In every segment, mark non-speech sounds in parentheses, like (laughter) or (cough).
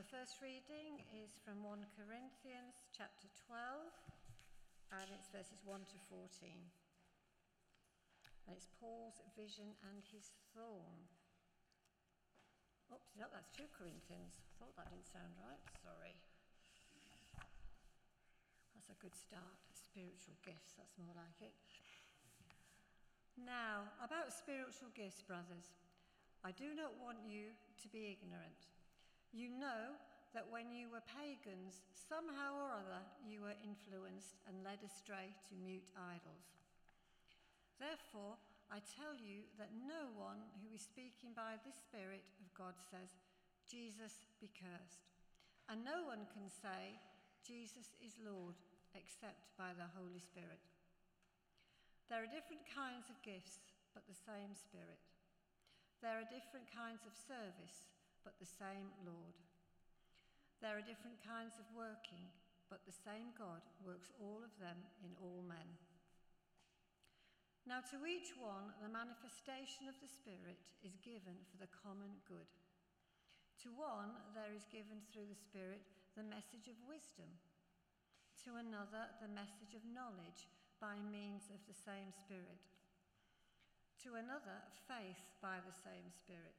the first reading is from 1 Corinthians chapter 12, and it's verses 1 to 14. And it's Paul's vision and his thorn. Oops, no, that's 2 Corinthians. I thought that didn't sound right. Sorry. That's a good start. Spiritual gifts, that's more like it. Now, about spiritual gifts, brothers, I do not want you to be ignorant. You know that when you were pagans, somehow or other you were influenced and led astray to mute idols. Therefore, I tell you that no one who is speaking by the Spirit of God says, Jesus be cursed. And no one can say, Jesus is Lord, except by the Holy Spirit. There are different kinds of gifts, but the same Spirit. There are different kinds of service but the same Lord. There are different kinds of working, but the same God works all of them in all men. Now, to each one, the manifestation of the Spirit is given for the common good. To one, there is given through the Spirit the message of wisdom. To another, the message of knowledge by means of the same Spirit. To another, faith by the same Spirit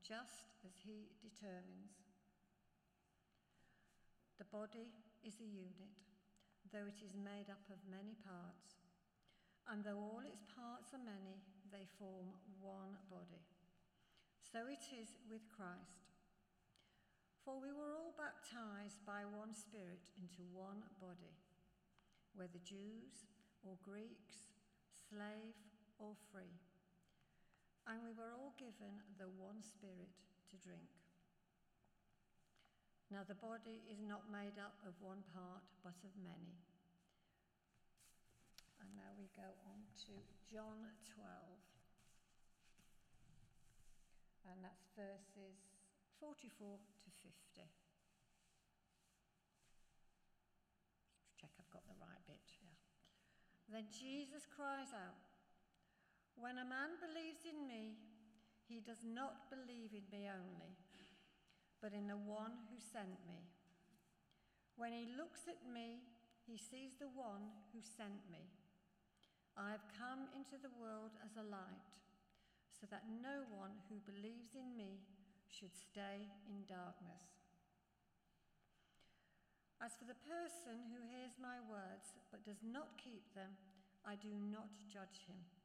just as he determines. The body is a unit, though it is made up of many parts. And though all its parts are many, they form one body. So it is with Christ. For we were all baptized by one Spirit into one body, whether Jews or Greeks, slave or free and we were all given the one Spirit to drink. Now, the body is not made up of one part, but of many. And now we go on to John 12. And that's verses 44 to 50. Check I've got the right bit, yeah. Then Jesus cries out, when a man believes in me, he does not believe in me only, but in the one who sent me. When he looks at me, he sees the one who sent me. I have come into the world as a light, so that no one who believes in me should stay in darkness. As for the person who hears my words but does not keep them, I do not judge him.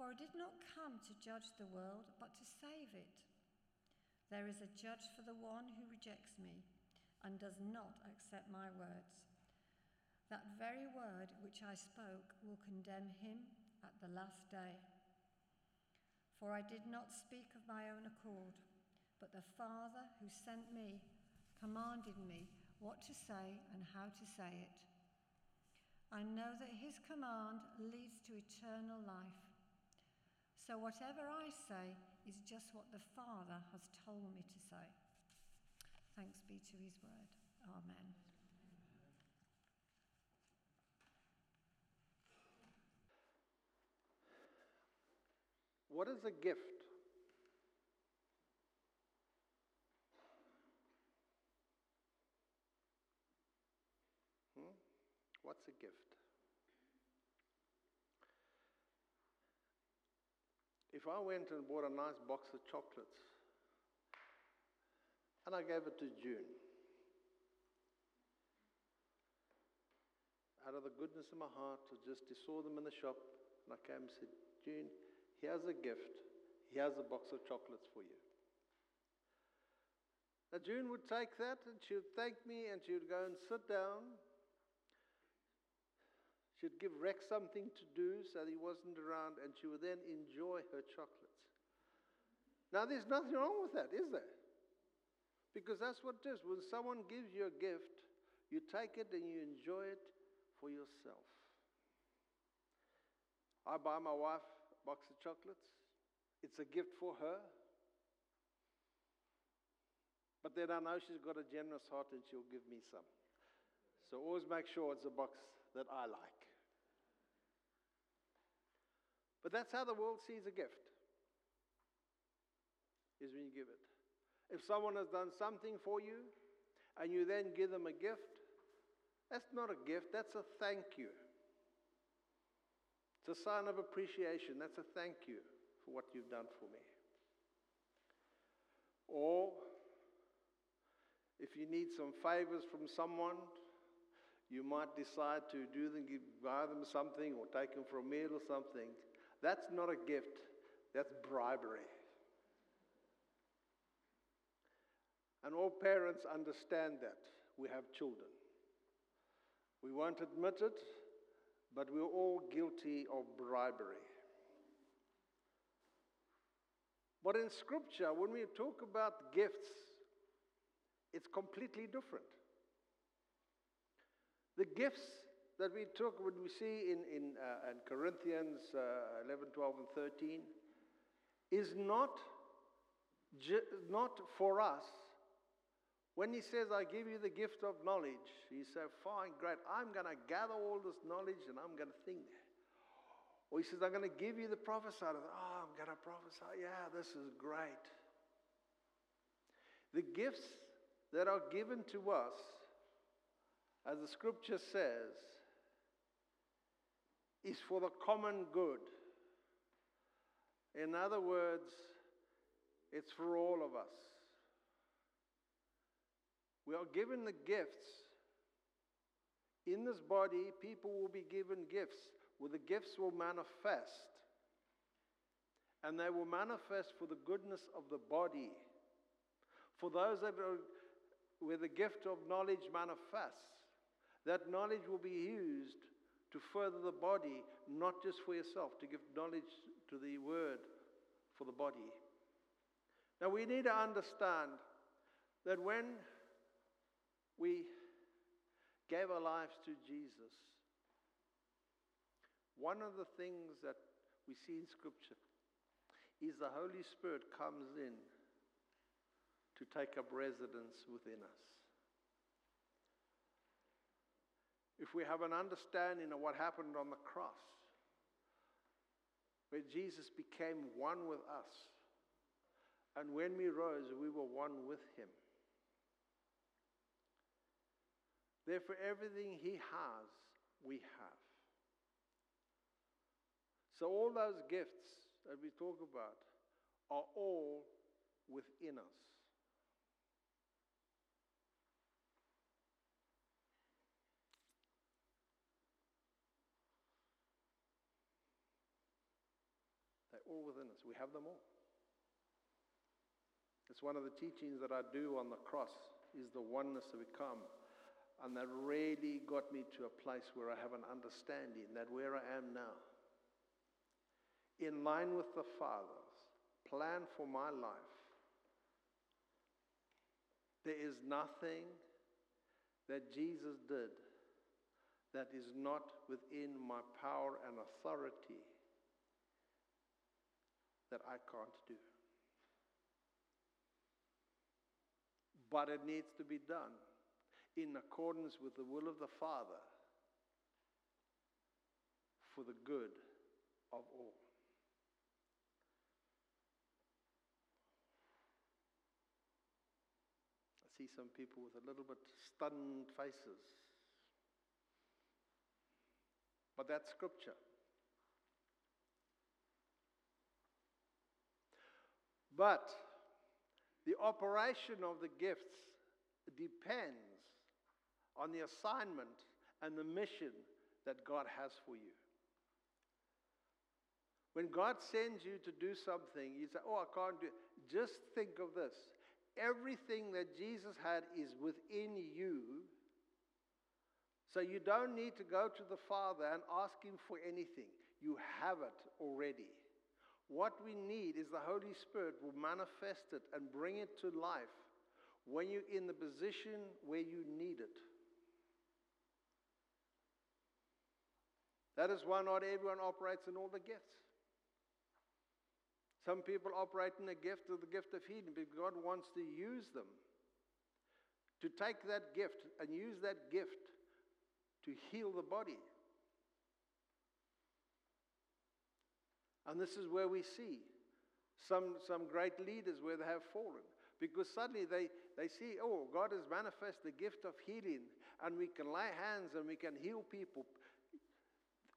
For I did not come to judge the world, but to save it. There is a judge for the one who rejects me and does not accept my words. That very word which I spoke will condemn him at the last day. For I did not speak of my own accord, but the Father who sent me commanded me what to say and how to say it. I know that his command leads to eternal life. So whatever I say is just what the Father has told me to say. Thanks be to his word. Amen. What is a gift? Hmm? What's a gift? If I went and bought a nice box of chocolates and I gave it to June, out of the goodness of my heart, I just saw them in the shop and I came and said, June, here's a gift. Here's a box of chocolates for you. Now, June would take that and she would thank me and she would go and sit down She'd give Rex something to do so he wasn't around, and she would then enjoy her chocolates. Now, there's nothing wrong with that, is there? Because that's what it is. When someone gives you a gift, you take it and you enjoy it for yourself. I buy my wife a box of chocolates. It's a gift for her. But then I know she's got a generous heart and she'll give me some. So always make sure it's a box that I like. But that's how the world sees a gift. Is when you give it. If someone has done something for you and you then give them a gift, that's not a gift, that's a thank you. It's a sign of appreciation. That's a thank you for what you've done for me. Or if you need some favors from someone, you might decide to do them, give, buy them something or take them for a meal or something. That's not a gift, that's bribery. And all parents understand that. We have children. We won't admit it, but we're all guilty of bribery. But in Scripture, when we talk about gifts, it's completely different. The gifts that we took, when we see in, in, uh, in Corinthians uh, 11, 12, and 13, is not, not for us. When he says, I give you the gift of knowledge, he said, Fine, great. I'm going to gather all this knowledge and I'm going to think. Or he says, I'm going to give you the prophesy. Oh, I'm going to prophesy. Yeah, this is great. The gifts that are given to us, as the scripture says, is for the common good. In other words, it's for all of us. We are given the gifts. In this body, people will be given gifts, where the gifts will manifest. And they will manifest for the goodness of the body. For those that are where the gift of knowledge manifests, that knowledge will be used to further the body, not just for yourself, to give knowledge to the word for the body. Now we need to understand that when we gave our lives to Jesus, one of the things that we see in Scripture is the Holy Spirit comes in to take up residence within us. If we have an understanding of what happened on the cross, where Jesus became one with us, and when we rose, we were one with him. Therefore, everything he has, we have. So, all those gifts that we talk about are all within us. They're all within us. We have them all. It's one of the teachings that I do on the cross is the oneness that we come. And that really got me to a place where I have an understanding that where I am now, in line with the Father's plan for my life, there is nothing that Jesus did that is not within my power and authority that I can't do. But it needs to be done in accordance with the will of the Father for the good of all. I see some people with a little bit stunned faces. But that's scripture. But the operation of the gifts depends on the assignment and the mission that God has for you. When God sends you to do something, you say, Oh, I can't do it. Just think of this. Everything that Jesus had is within you. So you don't need to go to the Father and ask Him for anything. You have it already. What we need is the Holy Spirit will manifest it and bring it to life when you're in the position where you need it. That is why not everyone operates in all the gifts. Some people operate in the gift of the gift of healing because God wants to use them. To take that gift and use that gift to heal the body. And this is where we see some, some great leaders where they have fallen. Because suddenly they, they see, oh, God has manifest the gift of healing, and we can lay hands and we can heal people.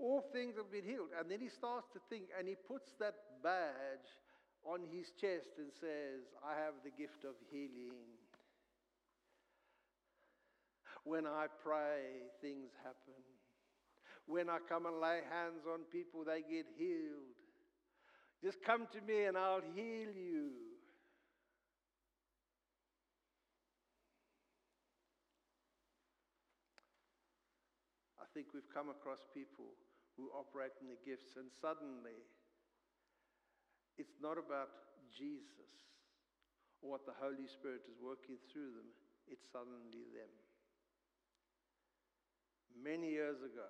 All things have been healed. And then he starts to think, and he puts that badge on his chest and says, I have the gift of healing. When I pray, things happen. When I come and lay hands on people, they get healed. Just come to me and I'll heal you. I think we've come across people who operate in the gifts, and suddenly it's not about Jesus or what the Holy Spirit is working through them, it's suddenly them. Many years ago,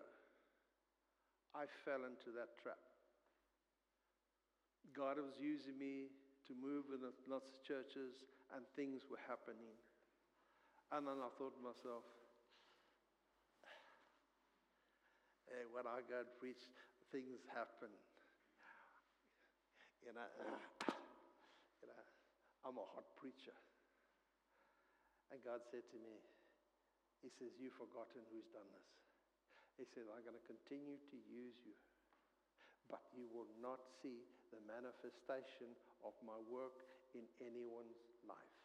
I fell into that trap. God was using me to move in lots of churches, and things were happening. And then I thought to myself, hey, when I go and preach, things happen. You know, (coughs) you know, I'm a hot preacher. And God said to me, He says, You've forgotten who's done this. He says, I'm going to continue to use you, but you will not see the manifestation of my work in anyone's life.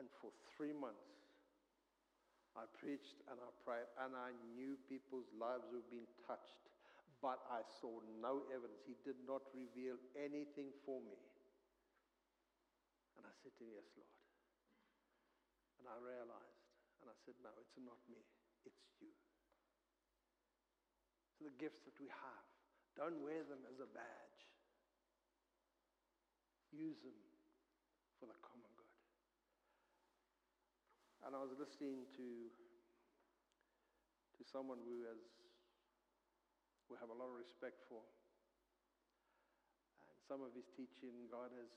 And for three months, I preached and I prayed, and I knew people's lives were being touched, but I saw no evidence. He did not reveal anything for me. And I said to him, Yes, Lord. And I realized, and I said, No, it's not me, it's you. The gifts that we have, don't wear them as a badge. Use them for the common good. And I was listening to, to someone who has we have a lot of respect for. And some of his teaching God has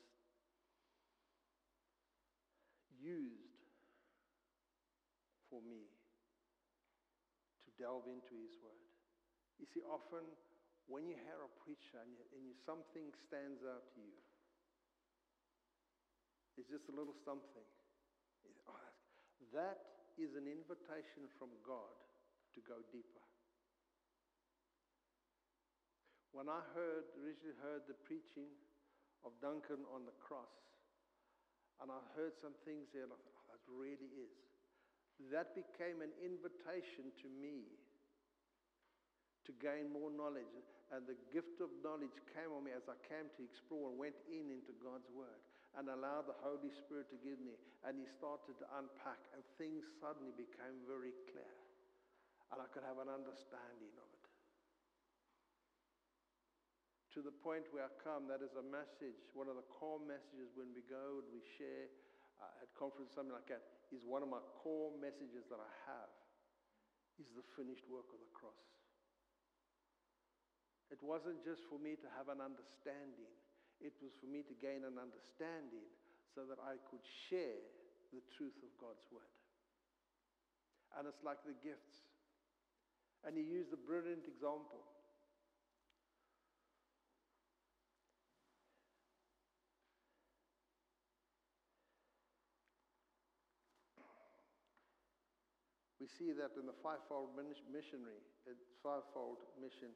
used for me to delve into his word. You see, often when you hear a preacher and, you, and you, something stands out to you, it's just a little something. Oh, that is an invitation from God to go deeper. When I heard, originally heard the preaching of Duncan on the cross, and I heard some things there, and I thought, oh, that really is. That became an invitation to me to gain more knowledge. And the gift of knowledge came on me as I came to explore and went in into God's Word and allowed the Holy Spirit to give me. And He started to unpack, and things suddenly became very clear. And I could have an understanding of it. To the point where I come, that is a message, one of the core messages when we go and we share uh, at conference, something like that, is one of my core messages that I have, is the finished work of the cross. It wasn't just for me to have an understanding, it was for me to gain an understanding so that I could share the truth of God's word. And it's like the gifts. And he used a brilliant example. We see that in the fivefold missionary, uh, fivefold mission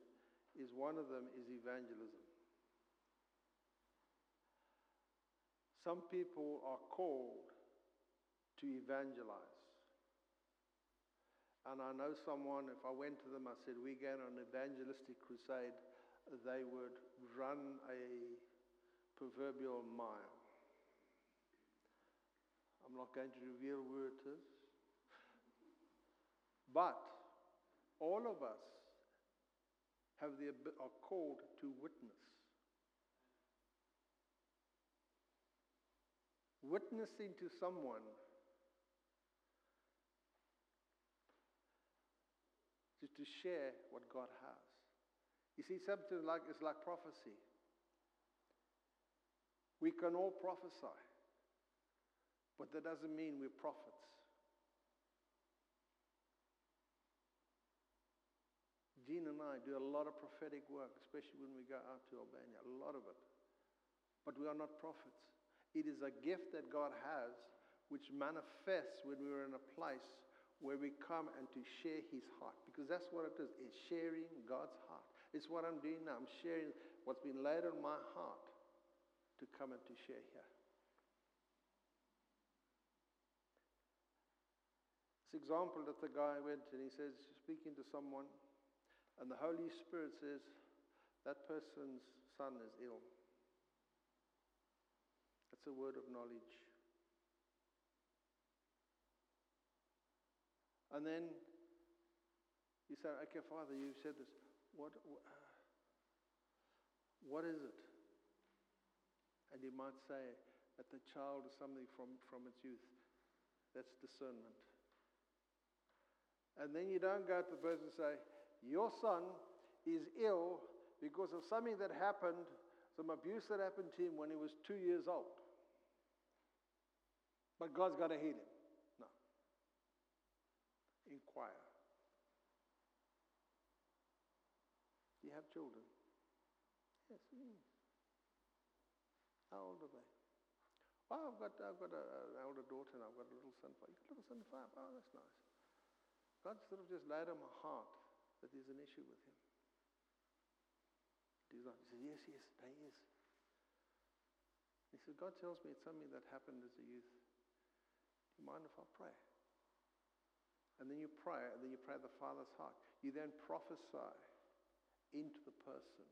is one of them is evangelism. Some people are called to evangelize. And I know someone, if I went to them, I said, we go on an evangelistic crusade, they would run a proverbial mile. I'm not going to reveal where it is. But all of us have the, are called to witness. witnessing to someone to, to share what God has. You see, something like it's like prophecy. We can all prophesy, but that doesn't mean we're prophets. Jean and I do a lot of prophetic work, especially when we go out to Albania, a lot of it. But we are not prophets. It is a gift that God has which manifests when we're in a place where we come and to share his heart. Because that's what it is. It's sharing God's heart. It's what I'm doing now. I'm sharing what's been laid on my heart to come and to share here. This example that the guy went and he says, speaking to someone, and the Holy Spirit says, that person's son is ill. That's a word of knowledge. And then you say, okay, Father, you've said this. What, what is it? And you might say that the child is something from, from its youth. That's discernment. And then you don't go to the person and say, your son is ill because of something that happened, some abuse that happened to him when he was two years old. But God's got to heal him. No. Inquire. Do you have children? Yes. How old are they? Oh, I've got, I've got a, an older daughter and I've got a little son. You've got a little son five. Oh, that's nice. God sort of just laid on my heart that there's an issue with him. He's like, he says, yes, yes, there is. He said, God tells me it's something that happened as a youth. Do you mind if I pray? And then you pray, and then you pray the Father's heart. You then prophesy into the person.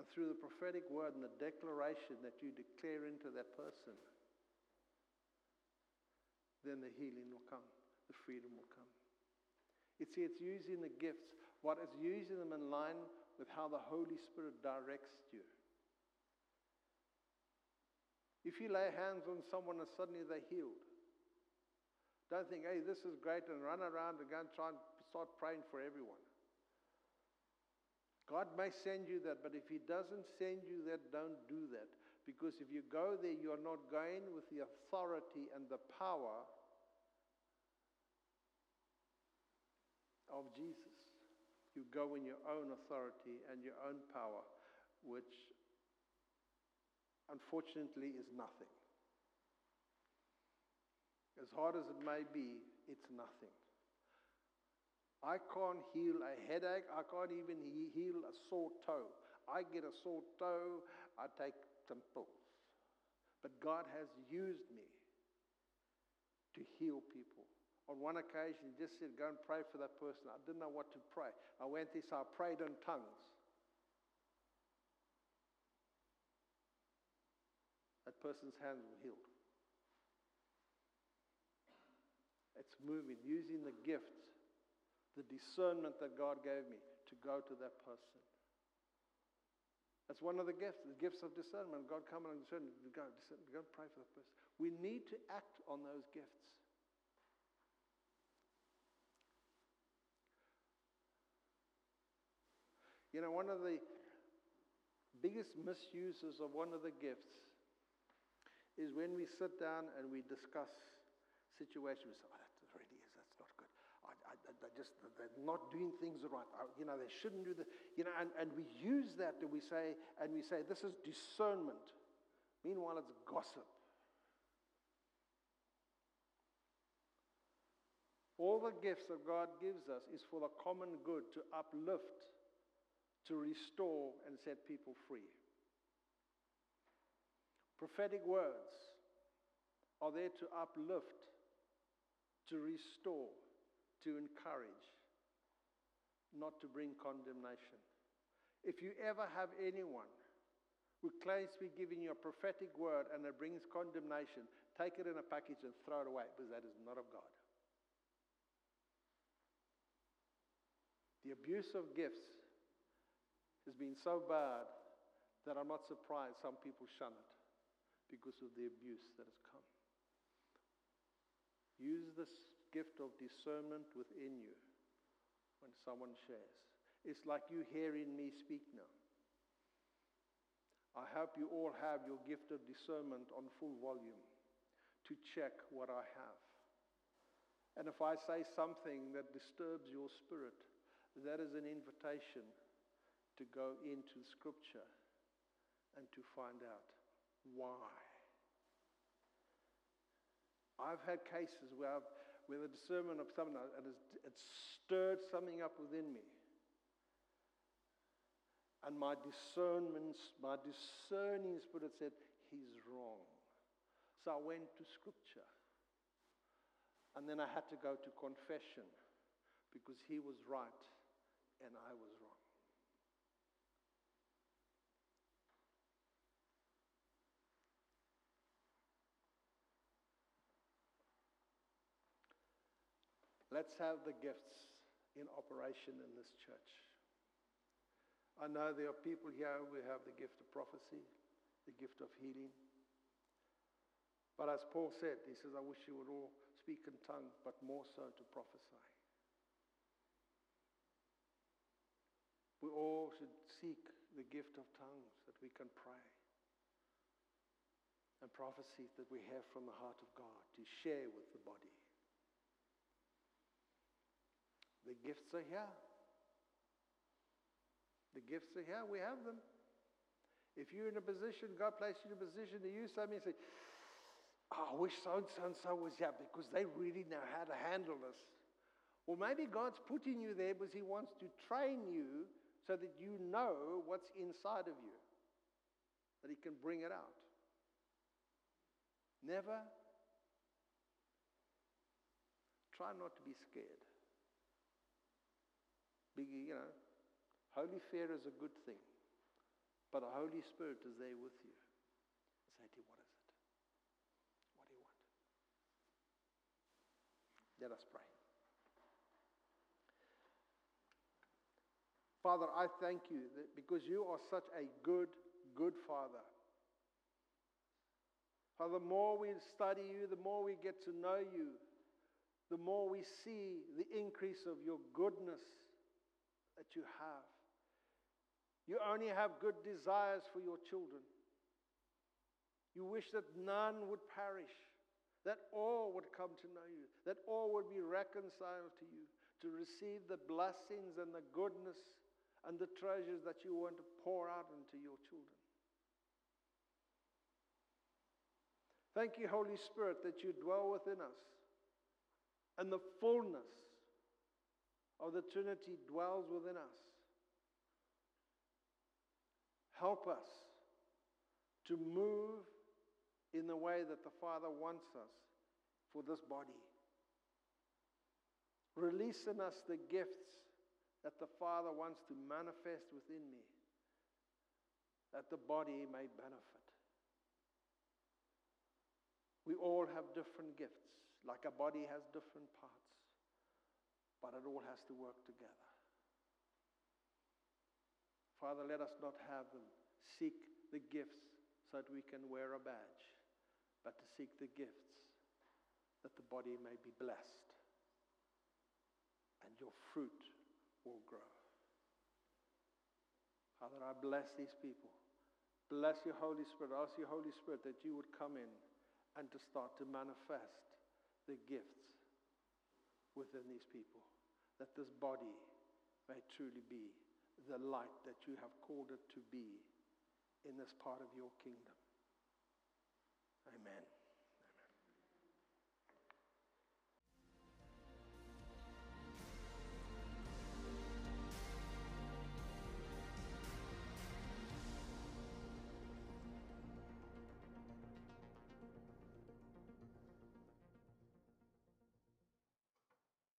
And through the prophetic word and the declaration that you declare into that person, then the healing will come, the freedom will come. You see, it's using the gifts, what is using them in line with how the Holy Spirit directs you. If you lay hands on someone and suddenly they're healed, don't think, hey, this is great, and run around and go and try and start praying for everyone. God may send you that, but if He doesn't send you that, don't do that. Because if you go there, you're not going with the authority and the power of Jesus. You go in your own authority and your own power, which unfortunately is nothing. As hard as it may be, it's nothing. I can't heal a headache. I can't even heal a sore toe. I get a sore toe, I take some pills. But God has used me to heal people. On one occasion, he just said, Go and pray for that person. I didn't know what to pray. I went so I prayed in tongues. That person's hands were healed. It's moving, using the gifts, the discernment that God gave me to go to that person. That's one of the gifts, the gifts of discernment. God come and discern, go, discern, go and pray for that person. We need to act on those gifts. You know, one of the biggest misuses of one of the gifts is when we sit down and we discuss situations. Oh, that really is, that's not good. I, I, just, they're not doing things right. I, you know, they shouldn't do that. You know, and, and we use that and we say, and we say, this is discernment. Meanwhile, it's gossip. All the gifts that God gives us is for the common good to uplift to restore and set people free. Prophetic words are there to uplift, to restore, to encourage, not to bring condemnation. If you ever have anyone who claims to be giving you a prophetic word and it brings condemnation, take it in a package and throw it away because that is not of God. The abuse of gifts has been so bad that I'm not surprised some people shun it. because of the abuse that has come. Use this gift of discernment within you when someone shares. It's like you hearing me speak now. I hope you all have your gift of discernment on full volume to check what I have. And if I say something that disturbs your spirit, that is an invitation to go into Scripture and to find out why. I've had cases where, I've, where the discernment of something and it stirred something up within me. And my discernment, my discerning spirit said, He's wrong. So I went to Scripture. And then I had to go to confession because he was right and I was wrong. Let's have the gifts in operation in this church. I know there are people here who have the gift of prophecy, the gift of healing. But as Paul said, he says, I wish you would all speak in tongues, but more so to prophesy. We all should seek the gift of tongues that we can pray and prophecies that we have from the heart of God to share with the body. The gifts are here. The gifts are here. We have them. If you're in a position, God placed you in a position to use something, say, oh, I wish so and so and so was here because they really know how to handle this. Or maybe God's putting you there because He wants to train you so that you know what's inside of you, that He can bring it out. Never try not to be scared. You know, holy fear is a good thing, but the Holy Spirit is there with you. Say to you, what is it? What do you want? Let us pray. Father, I thank you that because you are such a good, good Father. Father, the more we study you, the more we get to know you, the more we see the increase of your goodness that you have. You only have good desires for your children. You wish that none would perish, that all would come to know you, that all would be reconciled to you, to receive the blessings and the goodness and the treasures that you want to pour out into your children. Thank you, Holy Spirit, that you dwell within us and the fullness of the Trinity dwells within us. Help us to move in the way that the Father wants us for this body. Release in us the gifts that the Father wants to manifest within me, that the body may benefit. We all have different gifts, like a body has different parts but it all has to work together. Father, let us not have them seek the gifts so that we can wear a badge, but to seek the gifts that the body may be blessed and your fruit will grow. Father, I bless these people. Bless your Holy Spirit. Ask your Holy Spirit that you would come in and to start to manifest the gifts within these people. That this body may truly be the light that you have called it to be in this part of your kingdom. Amen.